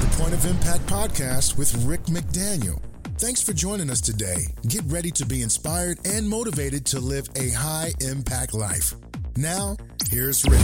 the Point of Impact podcast with Rick McDaniel. Thanks for joining us today. Get ready to be inspired and motivated to live a high impact life. Now, here's Rick.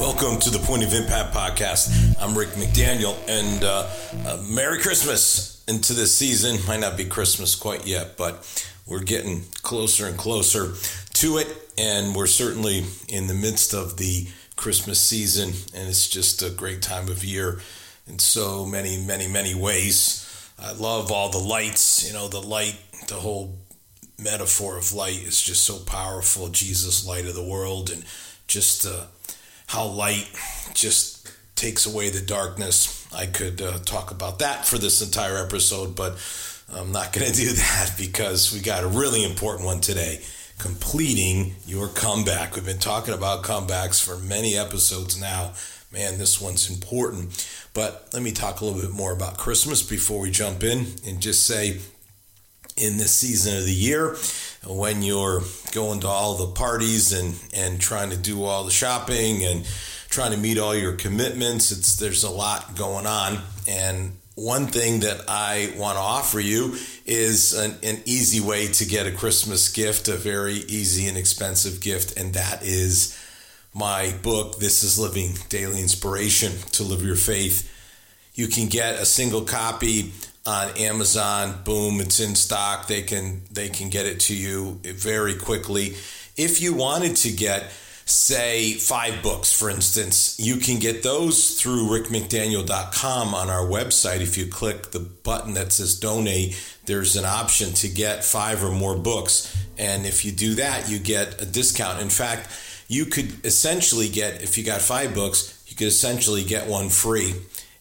Welcome to the Point of Impact podcast. I'm Rick McDaniel, and uh, uh, Merry Christmas into this season. Might not be Christmas quite yet, but we're getting closer and closer to it, and we're certainly in the midst of the Christmas season, and it's just a great time of year in so many, many, many ways. I love all the lights, you know, the light, the whole metaphor of light is just so powerful. Jesus, light of the world, and just uh, how light just takes away the darkness. I could uh, talk about that for this entire episode, but I'm not going to do that because we got a really important one today completing your comeback. We've been talking about comebacks for many episodes now. Man, this one's important. But let me talk a little bit more about Christmas before we jump in and just say in this season of the year, when you're going to all the parties and, and trying to do all the shopping and trying to meet all your commitments, it's there's a lot going on. And one thing that I want to offer you is an, an, easy way to get a Christmas gift, a very easy and expensive gift, and that is my book, This is Living Daily Inspiration to Live Your Faith. You can get a single copy on Amazon. Boom, it's in stock. They can they can get it to you very quickly. If you wanted to get say five books, for instance, you can get those through rickmcdaniel.com on our website. If you click the button that says donate, there's an option to get five or more books. And if you do that, you get a discount. In fact, you could essentially get, if you got five books, you could essentially get one free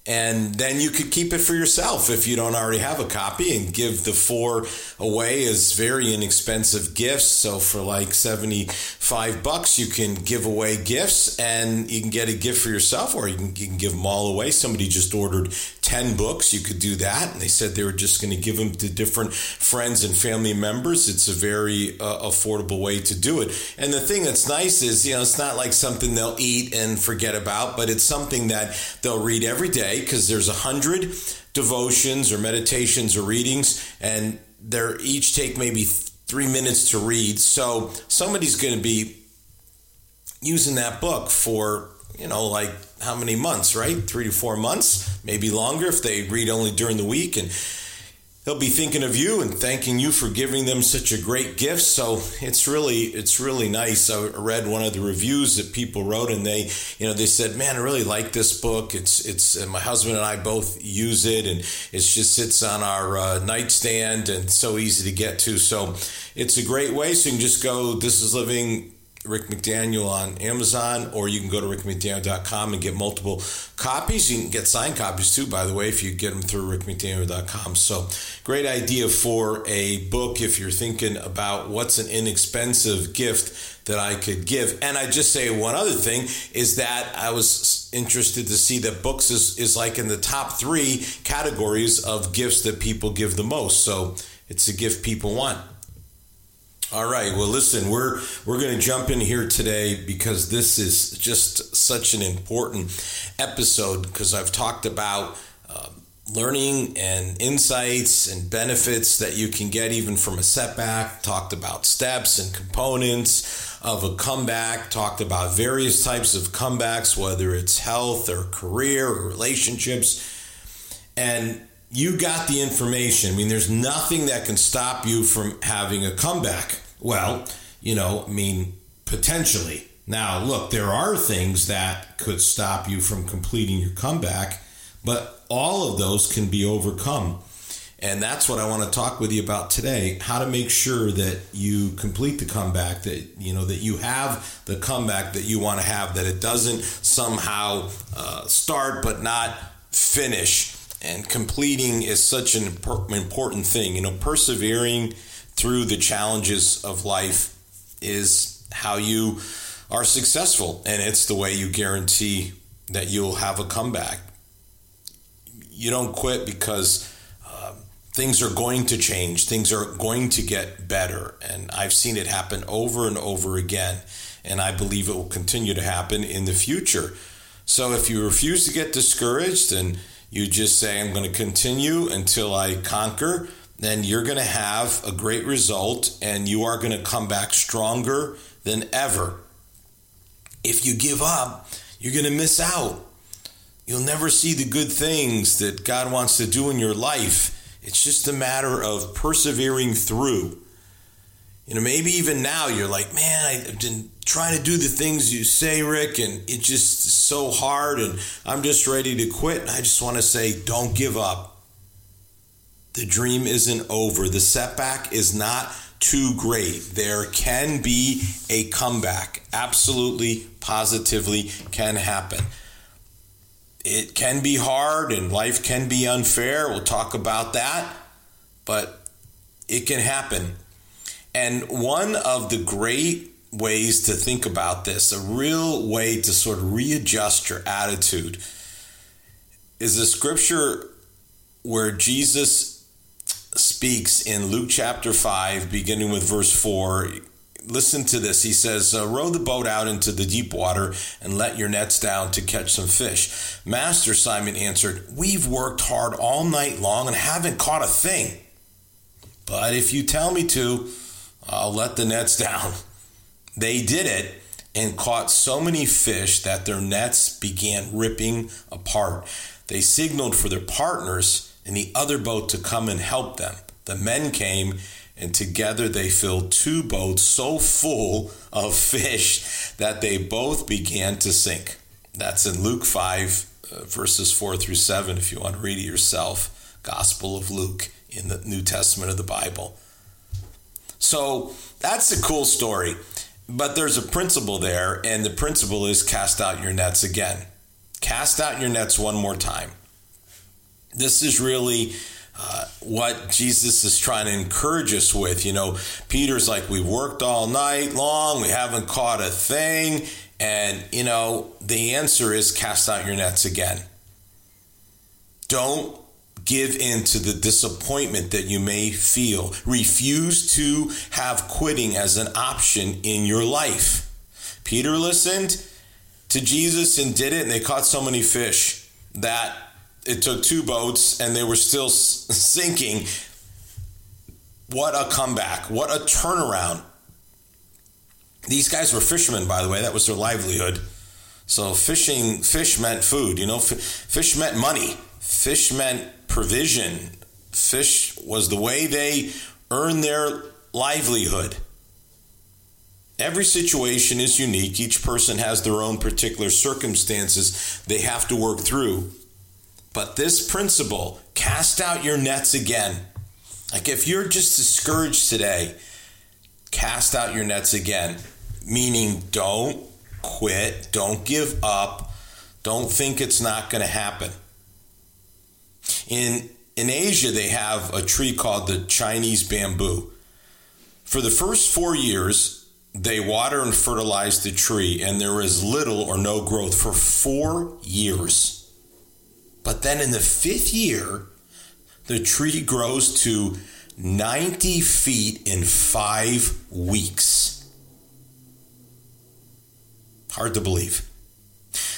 and then you could keep it for yourself if you don't already have a copy and give the four away as very inexpensive gifts. So for like 75 bucks you can give away gifts and you can get a gift for yourself or you can, you can give them all away. Somebody just ordered 10 books you could do that. And they said they were just going to give them to different friends and family members. It's a very uh, affordable way to do it. And the thing that's nice is you know it's not like something they'll eat and forget about but it's something that they'll read every day because there's a hundred devotions or meditations or readings, and they're each take maybe three minutes to read. So somebody's going to be using that book for you know like how many months, right? Three to four months, maybe longer if they read only during the week and they'll be thinking of you and thanking you for giving them such a great gift. So it's really it's really nice. I read one of the reviews that people wrote, and they you know they said, "Man, I really like this book. It's it's my husband and I both use it, and it just sits on our uh, nightstand and so easy to get to. So it's a great way. So you can just go. This is living Rick McDaniel on Amazon, or you can go to rickmcdaniel.com and get multiple copies. You can get signed copies too, by the way, if you get them through rickmcdaniel.com. So, great idea for a book if you're thinking about what's an inexpensive gift that I could give. And I just say one other thing is that I was interested to see that books is, is like in the top three categories of gifts that people give the most. So, it's a gift people want. All right. Well, listen, we're we're going to jump in here today because this is just such an important episode because I've talked about uh, learning and insights and benefits that you can get even from a setback. Talked about steps and components of a comeback. Talked about various types of comebacks, whether it's health or career or relationships, and you got the information. I mean, there's nothing that can stop you from having a comeback. Well, you know, I mean, potentially. Now, look, there are things that could stop you from completing your comeback, but all of those can be overcome. And that's what I want to talk with you about today how to make sure that you complete the comeback, that you know that you have the comeback that you want to have, that it doesn't somehow uh, start but not finish and completing is such an important thing. You know, persevering through the challenges of life is how you are successful, and it's the way you guarantee that you'll have a comeback. You don't quit because uh, things are going to change, things are going to get better, and I've seen it happen over and over again, and I believe it will continue to happen in the future. So if you refuse to get discouraged and you just say, I'm going to continue until I conquer, then you're going to have a great result and you are going to come back stronger than ever. If you give up, you're going to miss out. You'll never see the good things that God wants to do in your life. It's just a matter of persevering through. You know, maybe even now you're like, man, I've been trying to do the things you say, Rick, and it's just so hard, and I'm just ready to quit. And I just want to say, don't give up. The dream isn't over. The setback is not too great. There can be a comeback. Absolutely, positively can happen. It can be hard and life can be unfair. We'll talk about that, but it can happen. And one of the great ways to think about this, a real way to sort of readjust your attitude, is a scripture where Jesus speaks in Luke chapter 5, beginning with verse 4. Listen to this. He says, uh, Row the boat out into the deep water and let your nets down to catch some fish. Master Simon answered, We've worked hard all night long and haven't caught a thing. But if you tell me to, I'll let the nets down. They did it and caught so many fish that their nets began ripping apart. They signaled for their partners in the other boat to come and help them. The men came and together they filled two boats so full of fish that they both began to sink. That's in Luke 5, uh, verses 4 through 7, if you want to read it yourself. Gospel of Luke in the New Testament of the Bible. So that's a cool story. But there's a principle there, and the principle is cast out your nets again. Cast out your nets one more time. This is really uh, what Jesus is trying to encourage us with. You know, Peter's like, we worked all night long, we haven't caught a thing. And, you know, the answer is cast out your nets again. Don't give in to the disappointment that you may feel. Refuse to have quitting as an option in your life. Peter listened to Jesus and did it, and they caught so many fish that it took two boats and they were still sinking. What a comeback. What a turnaround. These guys were fishermen, by the way. That was their livelihood. So fishing, fish meant food. You know, fish meant money. Fish meant provision. Fish was the way they earned their livelihood. Every situation is unique. Each person has their own particular circumstances they have to work through. But this principle, cast out your nets again. Like if you're just discouraged today, cast out your nets again. Meaning, don't quit, don't give up, don't think it's not going to happen. In in Asia, they have a tree called the Chinese bamboo. For the first four years, they water and fertilize the tree, and there is little or no growth for four years. But then in the fifth year, the tree grows to 90 feet in five weeks. Hard to believe.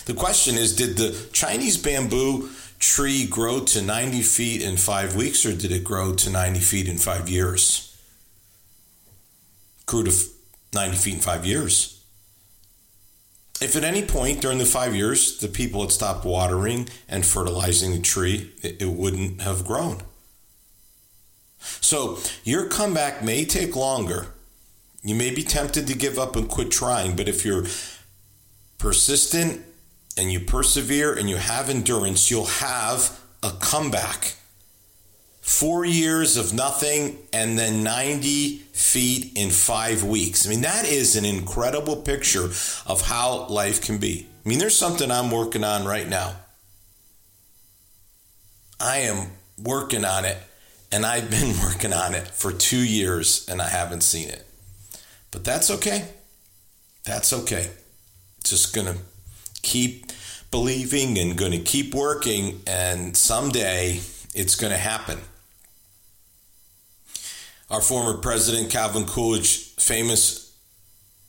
The question is Did the Chinese bamboo tree grow to 90 feet in five weeks, or did it grow to 90 feet in five years? Grew to 90 feet in five years. If at any point during the five years the people had stopped watering and fertilizing the tree, it, it wouldn't have grown. So your comeback may take longer. You may be tempted to give up and quit trying, but if you're persistent and you persevere and you have endurance, you'll have a comeback. Four years of nothing and then 90 feet in five weeks. I mean, that is an incredible picture of how life can be. I mean, there's something I'm working on right now. I am working on it, and I've been working on it for two years and I haven't seen it. But that's okay. That's okay. Just gonna keep believing and going to keep working, and someday it's going to happen. Our former president, Calvin Coolidge, famous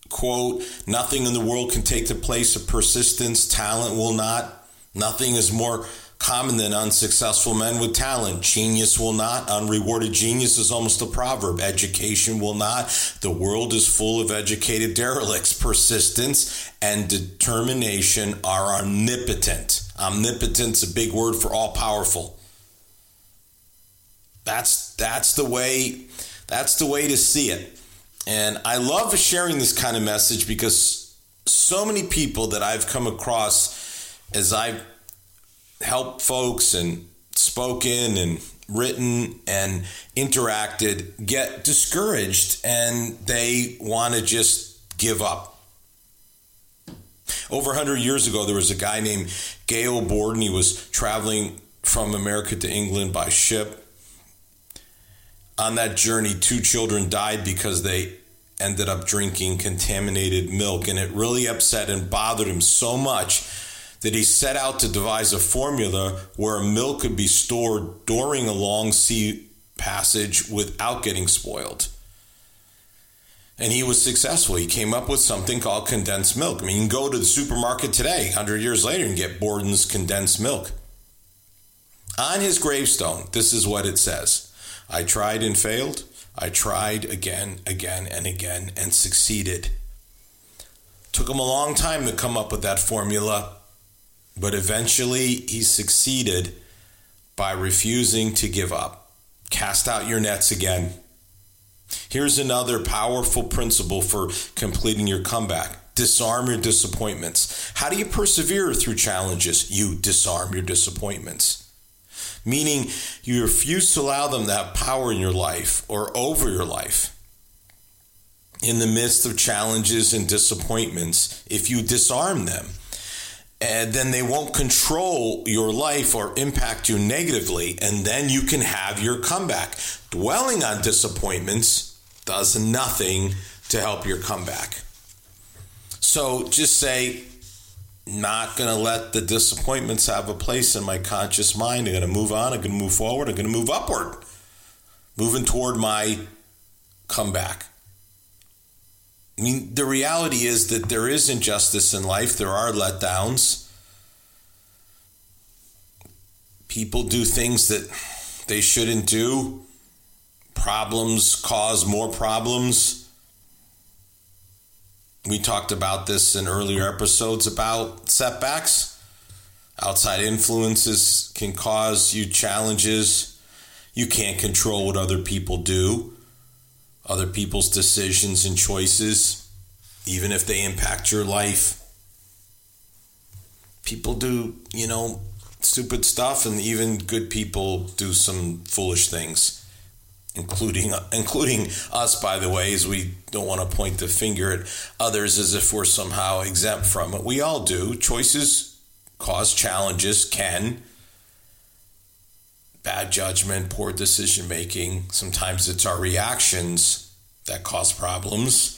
quote Nothing in the world can take the place of persistence, talent will not. Nothing is more common than unsuccessful men with talent. Genius will not. Unrewarded genius is almost a proverb. Education will not. The world is full of educated derelicts. Persistence and determination are omnipotent. Omnipotent's a big word for all powerful. That's that's the way that's the way to see it. And I love sharing this kind of message because so many people that I've come across as I've helped folks and spoken and written and interacted get discouraged and they want to just give up. Over 100 years ago, there was a guy named Gail Borden. He was traveling from America to England by ship. On that journey, two children died because they ended up drinking contaminated milk, and it really upset and bothered him so much that he set out to devise a formula where milk could be stored during a long sea passage without getting spoiled. And he was successful. He came up with something called condensed milk. I mean, you can go to the supermarket today, 100 years later, and get Borden's condensed milk. On his gravestone, this is what it says I tried and failed. I tried again, again, and again, and succeeded. Took him a long time to come up with that formula, but eventually he succeeded by refusing to give up. Cast out your nets again. Here's another powerful principle for completing your comeback disarm your disappointments. How do you persevere through challenges? You disarm your disappointments. Meaning, you refuse to allow them to have power in your life or over your life. In the midst of challenges and disappointments, if you disarm them, and then they won't control your life or impact you negatively, and then you can have your comeback. Dwelling on disappointments does nothing to help your comeback. So just say, not going to let the disappointments have a place in my conscious mind. I'm going to move on. I'm going to move forward. I'm going to move upward, moving toward my comeback. I mean, the reality is that there is injustice in life, there are letdowns. People do things that they shouldn't do, problems cause more problems. We talked about this in earlier episodes about setbacks. Outside influences can cause you challenges. You can't control what other people do other people's decisions and choices, even if they impact your life. People do, you know, stupid stuff, and even good people do some foolish things, including including us, by the way, as we don't want to point the finger at others as if we're somehow exempt from it. We all do. Choices cause challenges, can bad judgment, poor decision making. Sometimes it's our reactions that cause problems.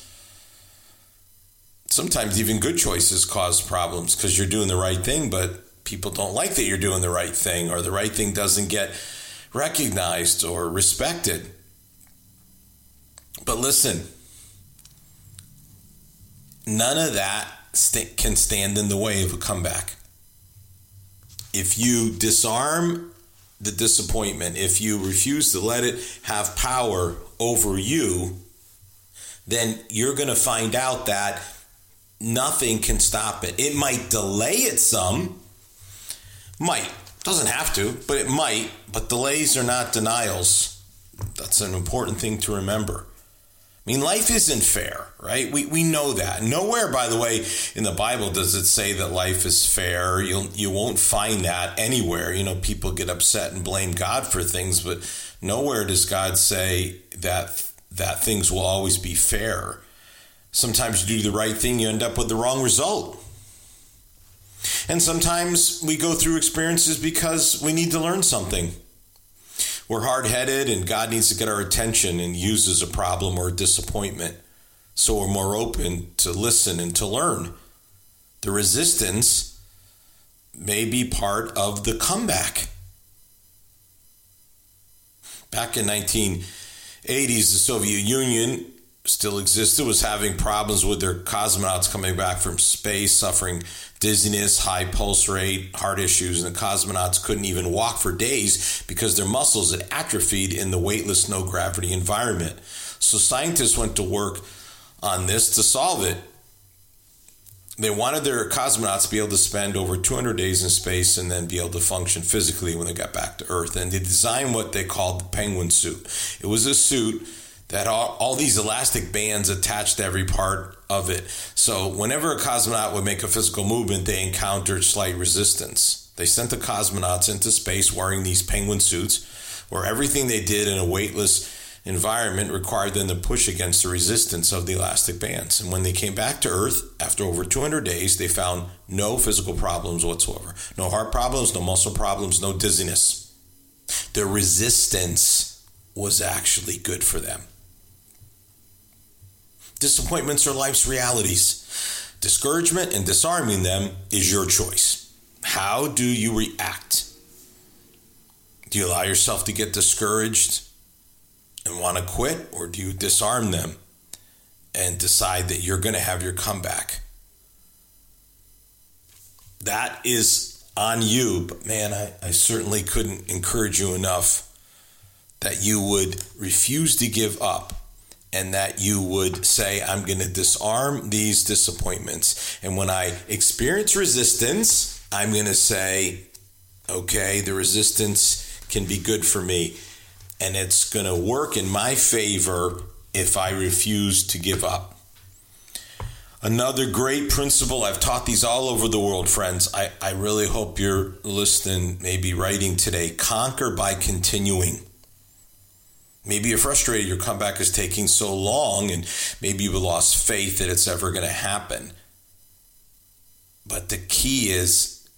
Sometimes even good choices cause problems because you're doing the right thing, but people don't like that you're doing the right thing or the right thing doesn't get recognized or respected. But listen, none of that st- can stand in the way of a comeback. If you disarm the disappointment, if you refuse to let it have power over you, then you're going to find out that nothing can stop it. It might delay it some, might, doesn't have to, but it might, but delays are not denials. That's an important thing to remember. I mean, life isn't fair, right? We, we know that. Nowhere, by the way, in the Bible does it say that life is fair. You'll, you won't find that anywhere. You know, people get upset and blame God for things, but nowhere does God say that, that things will always be fair. Sometimes you do the right thing, you end up with the wrong result. And sometimes we go through experiences because we need to learn something we're hard headed and God needs to get our attention and uses a problem or a disappointment. So we're more open to listen and to learn. The resistance may be part of the comeback. Back in 1980s, the Soviet Union still existed was having problems with their cosmonauts coming back from space, suffering dizziness, high pulse rate, heart issues, and the cosmonauts couldn't even walk for days because their muscles had atrophied in the weightless, no gravity environment. So scientists went to work on this to solve it. They wanted their cosmonauts to be able to spend over 200 days in space and then be able to function physically when they got back to Earth. And they designed what they called the penguin suit. It was a suit that all, all these elastic bands attached to every part of it. So whenever a cosmonaut would make a physical movement, they encountered slight resistance. They sent the cosmonauts into space wearing these penguin suits, where everything they did in a weightless environment required them to push against the resistance of the elastic bands. And when they came back to Earth after over 200 days, they found no physical problems whatsoever. No heart problems, no muscle problems, no dizziness. The resistance was actually good for them. Disappointments are life's realities. Discouragement and disarming them is your choice. How do you react? Do you allow yourself to get discouraged and want to quit, or do you disarm them and decide that you're going to have your comeback? That is on you, but man, I, I certainly couldn't encourage you enough that you would refuse to give up and that you would say, I'm going to disarm these disappointments. And when I experience resistance, I'm going to say, okay, the resistance can be good for me. And it's going to work in my favor if I refuse to give up. Another great principle, I've taught these all over the world, friends. I, I really hope you're listening, maybe writing today. Conquer by continuing. Maybe you're frustrated your comeback is taking so long, and maybe you've lost faith that it's ever going to happen. But the key is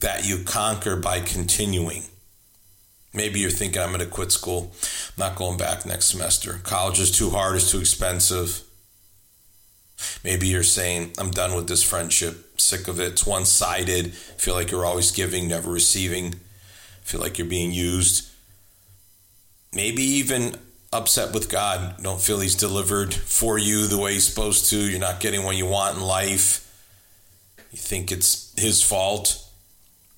that you conquer by continuing. Maybe you're thinking, I'm going to quit school. I'm not going back next semester. College is too hard, it's too expensive. Maybe you're saying, I'm done with this friendship, sick of it. It's one sided. Feel like you're always giving, never receiving. Feel like you're being used maybe even upset with God. Don't feel He's delivered for you the way He's supposed to. You're not getting what you want in life. You think it's His fault.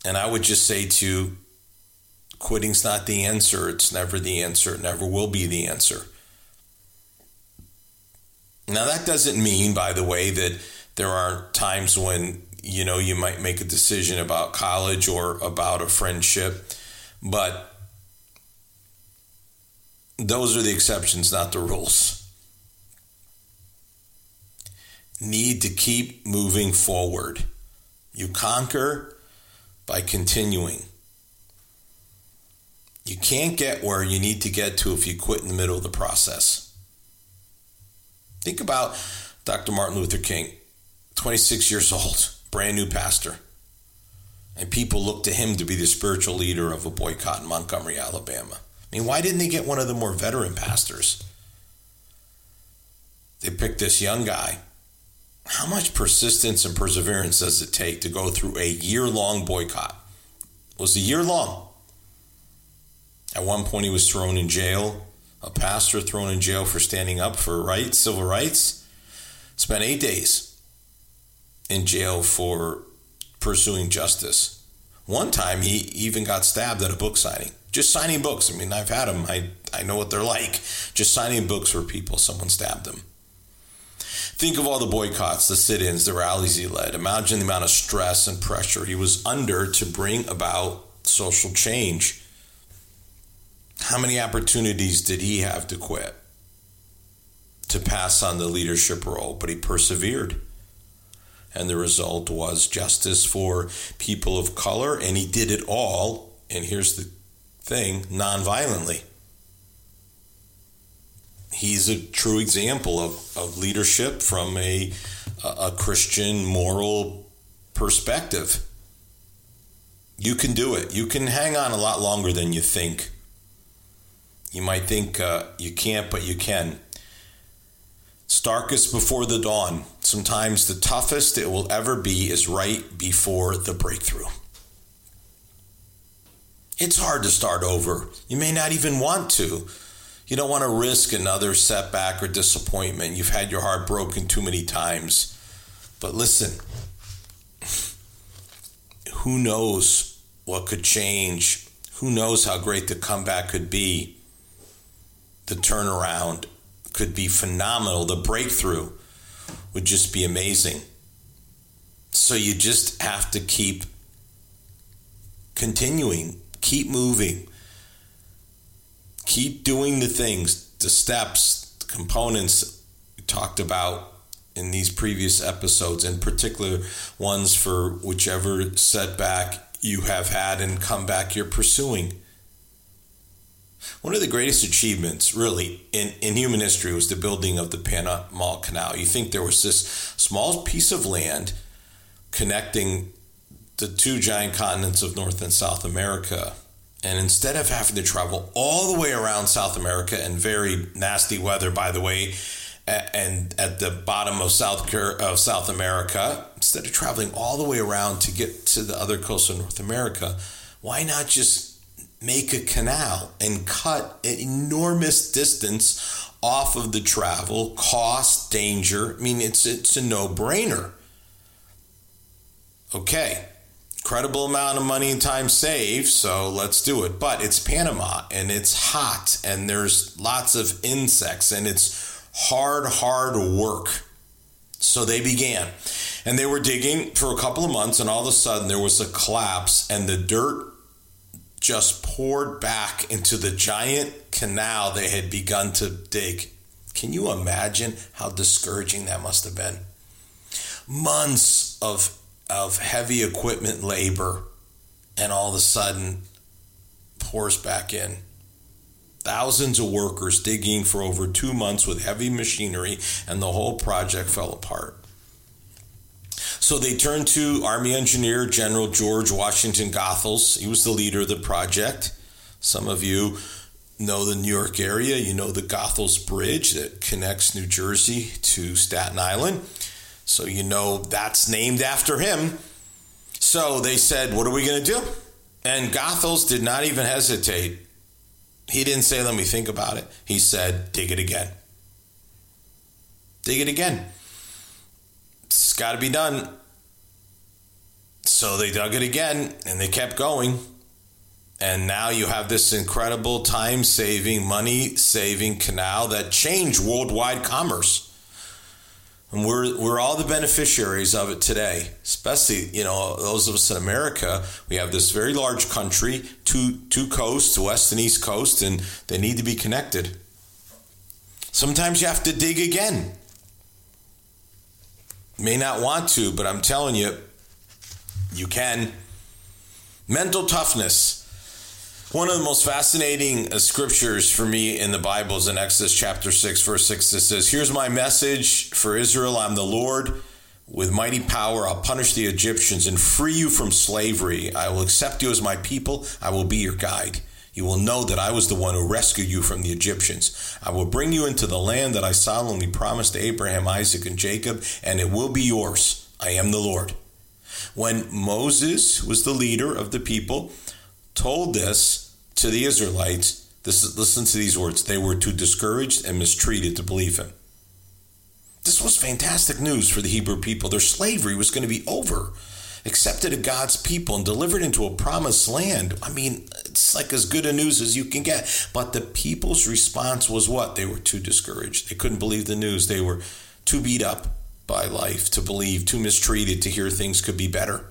And I would just say to you, quitting's not the answer. It's never the answer. It never will be the answer. Now, that doesn't mean, by the way, that there are times when you know you might make a decision about college or about a friendship, but those are the exceptions, not the rules. Need to keep moving forward. You conquer by continuing. You can't get where you need to get to if you quit in the middle of the process. Think about Dr. Martin Luther King, 26 years old, brand new pastor. And people look to him to be the spiritual leader of a boycott in Montgomery, Alabama. I mean, why didn't they get one of the more veteran pastors? They picked this young guy. How much persistence and perseverance does it take to go through a year long boycott? It was a year long. At one point, he was thrown in jail. A pastor thrown in jail for standing up for rights, civil rights. Spent eight days in jail for pursuing justice. One time, he even got stabbed at a book signing just signing books. I mean, I've had them. I, I know what they're like. Just signing books for people. Someone stabbed them. Think of all the boycotts, the sit ins, the rallies he led. Imagine the amount of stress and pressure he was under to bring about social change. How many opportunities did he have to quit, to pass on the leadership role? But he persevered. And the result was justice for people of color, and he did it all. And here's the thing nonviolently. He's a true example of, of leadership from a, a Christian moral perspective. You can do it. You can hang on a lot longer than you think. You might think uh, you can't, but you can. It's darkest before the dawn. Sometimes the toughest it will ever be is right before the breakthrough. It's hard to start over. You may not even want to. You don't want to risk another setback or disappointment. You've had your heart broken too many times. But listen, who knows what could change? Who knows how great the comeback could be? The turnaround could be phenomenal. The breakthrough would just be amazing. So you just have to keep continuing, keep moving, keep doing the things, the steps, the components we talked about in these previous episodes, in particular ones for whichever setback you have had and comeback you're pursuing. One of the greatest achievements, really, in, in human history was the building of the Panama Canal. You think there was this small piece of land connecting the two giant continents of North and South America. And instead of having to travel all the way around South America and very nasty weather, by the way, and at the bottom of South of South America, instead of traveling all the way around to get to the other coast of North America, why not just make a canal and cut an enormous distance off of the travel, cost, danger? I mean, it's it's a no-brainer. Okay, incredible amount of money and time saved, so let's do it. But it's Panama and it's hot and there's lots of insects and it's hard, hard work. So they began. And they were digging for a couple of months, and all of a sudden there was a collapse, and the dirt just poured back into the giant canal they had begun to dig. Can you imagine how discouraging that must have been? Months of, of heavy equipment labor, and all of a sudden pours back in. Thousands of workers digging for over two months with heavy machinery, and the whole project fell apart. So they turned to Army Engineer General George Washington Goethals. He was the leader of the project. Some of you know the New York area. You know the Goethals Bridge that connects New Jersey to Staten Island. So you know that's named after him. So they said, What are we going to do? And Goethals did not even hesitate. He didn't say, let me think about it. He said, dig it again. Dig it again. It's got to be done. So they dug it again and they kept going. And now you have this incredible time saving, money saving canal that changed worldwide commerce. And we're, we're all the beneficiaries of it today, especially, you know, those of us in America. We have this very large country, two, two coasts, west and east coast, and they need to be connected. Sometimes you have to dig again. May not want to, but I'm telling you, you can. Mental toughness. One of the most fascinating uh, scriptures for me in the Bible is in Exodus chapter 6, verse 6. It says, Here's my message for Israel I'm the Lord. With mighty power, I'll punish the Egyptians and free you from slavery. I will accept you as my people. I will be your guide. You will know that I was the one who rescued you from the Egyptians. I will bring you into the land that I solemnly promised to Abraham, Isaac, and Jacob, and it will be yours. I am the Lord. When Moses was the leader of the people, told this, to the Israelites, this is, listen to these words, they were too discouraged and mistreated to believe him. This was fantastic news for the Hebrew people. Their slavery was going to be over, accepted of God's people, and delivered into a promised land. I mean, it's like as good a news as you can get. But the people's response was what? They were too discouraged. They couldn't believe the news. They were too beat up by life to believe, too mistreated to hear things could be better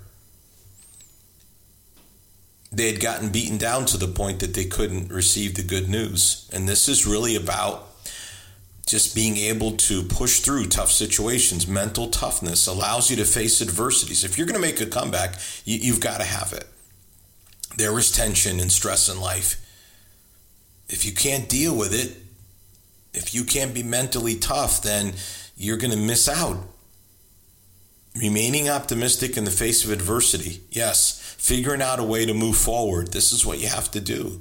they had gotten beaten down to the point that they couldn't receive the good news. And this is really about just being able to push through tough situations. Mental toughness allows you to face adversities. If you're going to make a comeback, you, have got to have it. There is tension and stress in life. If you can't deal with it, if you can't be mentally tough, then you're going to miss out. Remaining optimistic in the face of adversity. Yes, figuring out a way to move forward. This is what you have to do.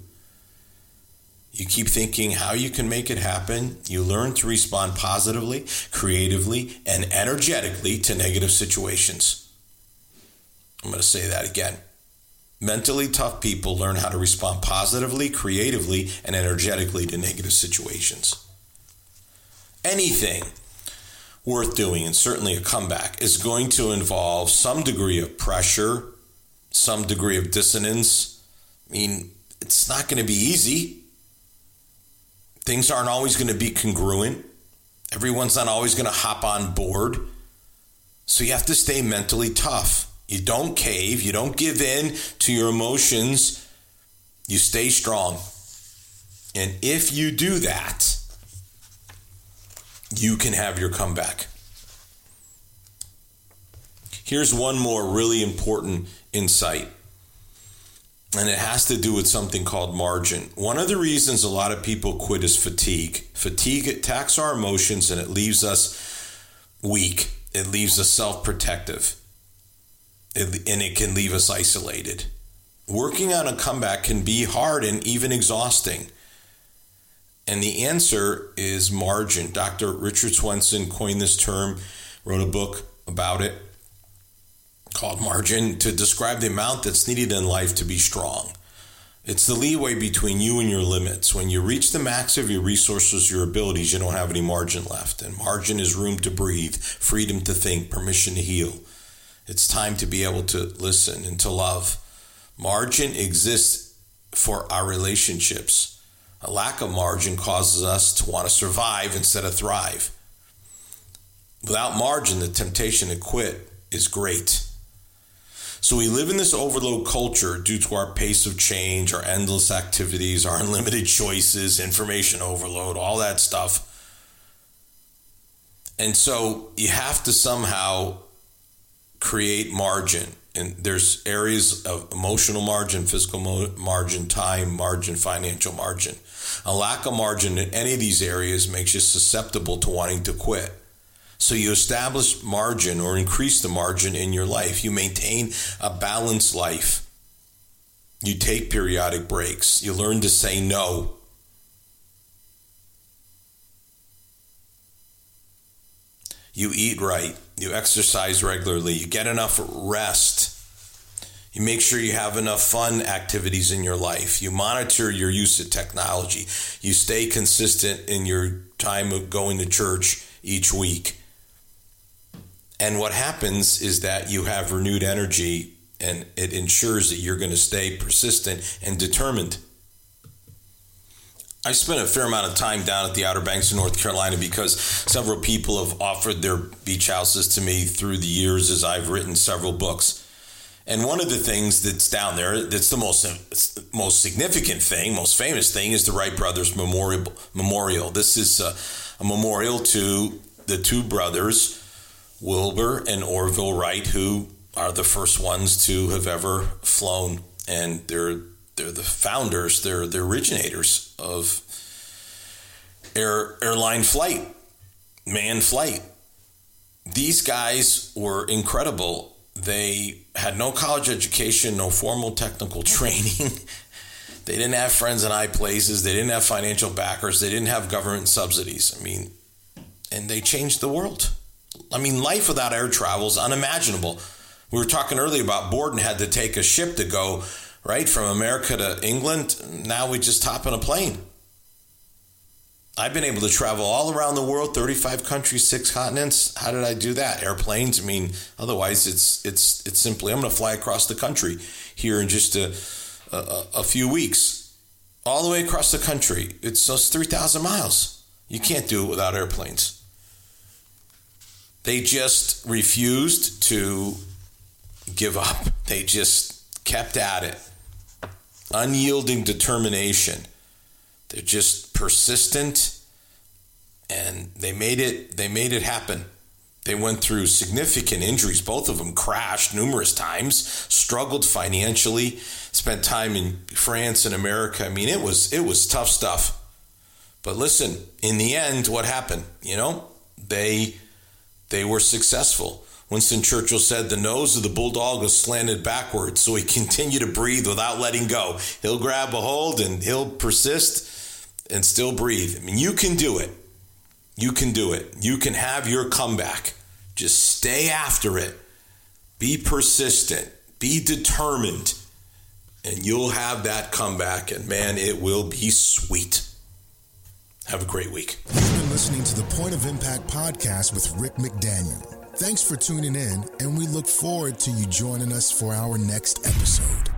You keep thinking how you can make it happen. You learn to respond positively, creatively, and energetically to negative situations. I'm going to say that again. Mentally tough people learn how to respond positively, creatively, and energetically to negative situations. Anything worth doing, and certainly a comeback, is going to involve some degree of pressure, some degree of dissonance. I mean, it's not going to be easy. Things aren't always going to be congruent. Everyone's not always going to hop on board. So you have to stay mentally tough. You don't cave, you don't give in to your emotions, you stay strong. And if you do that, you can have your comeback. Here's one more really important insight, and it has to do with something called margin. One of the reasons a lot of people quit is fatigue. Fatigue attacks our emotions and it leaves us weak, it leaves us self protective, and it can leave us isolated. Working on a comeback can be hard and even exhausting. And the answer is margin. Dr. Richard Swenson coined this term, wrote a book about it called margin to describe the amount that's needed in life to be strong. It's the leeway between you and your limits. When you reach the max of your resources, your abilities, you don't have any margin left. And margin is room to breathe, freedom to think, permission to heal. It's time to be able to listen and to love. Margin exists for our relationships. A lack of margin causes us to want to survive instead of thrive. Without margin, the temptation to quit is great. So we live in this overload culture due to our pace of change, our endless activities, our unlimited choices, information overload, all that stuff. And so you have to somehow create margin and there's areas of emotional margin, physical margin, time margin, financial margin. A lack of margin in any of these areas makes you susceptible to wanting to quit. So you establish margin or increase the margin in your life. You maintain a balanced life. You take periodic breaks. You learn to say no. You eat right. You exercise regularly. You get enough rest. You make sure you have enough fun activities in your life. You monitor your use of technology. You stay consistent in your time of going to church each week. And what happens is that you have renewed energy and it ensures that you're going to stay persistent and determined. I spent a fair amount of time down at the Outer Banks of North Carolina because several people have offered their beach houses to me through the years as I've written several books. And one of the things that's down there, that's the most most significant thing, most famous thing, is the Wright Brothers Memorial. Memorial. This is a, a memorial to the two brothers, Wilbur and Orville Wright, who are the first ones to have ever flown, and they're they're the founders, they're the originators of air airline flight, manned flight. These guys were incredible. They had no college education, no formal technical training. they didn't have friends in high places. They didn't have financial backers. They didn't have government subsidies. I mean, and they changed the world. I mean, life without air travel is unimaginable. We were talking earlier about Borden had to take a ship to go right from America to England. Now we just hop on a plane. I've been able to travel all around the world, 35 countries, six continents. How did I do that? Airplanes. I mean, otherwise it's it's it's simply I'm going to fly across the country here in just a, a, a few weeks, all the way across the country. It's those 3,000 miles. You can't do it without airplanes. They just refused to give up. They just kept at it. Unyielding determination they're just persistent and they made it they made it happen. They went through significant injuries. Both of them crashed numerous times, struggled financially, spent time in France and America. I mean, it was it was tough stuff. But listen, in the end, what happened? You know, they they were successful. Winston Churchill said the nose of the bulldog was slanted backwards, so he continued to breathe without letting go. He'll grab a hold and he'll persist and still breathe. I mean, you can do it. You can do it. You can have your comeback. Just stay after it. Be persistent. Be determined. and you'll have that comeback, and man, it will be sweet. Have a great week. You've been listening to the Point of Impact podcast with Rick McDaniel. Thanks for tuning in, and we look forward to you joining us for our next episode.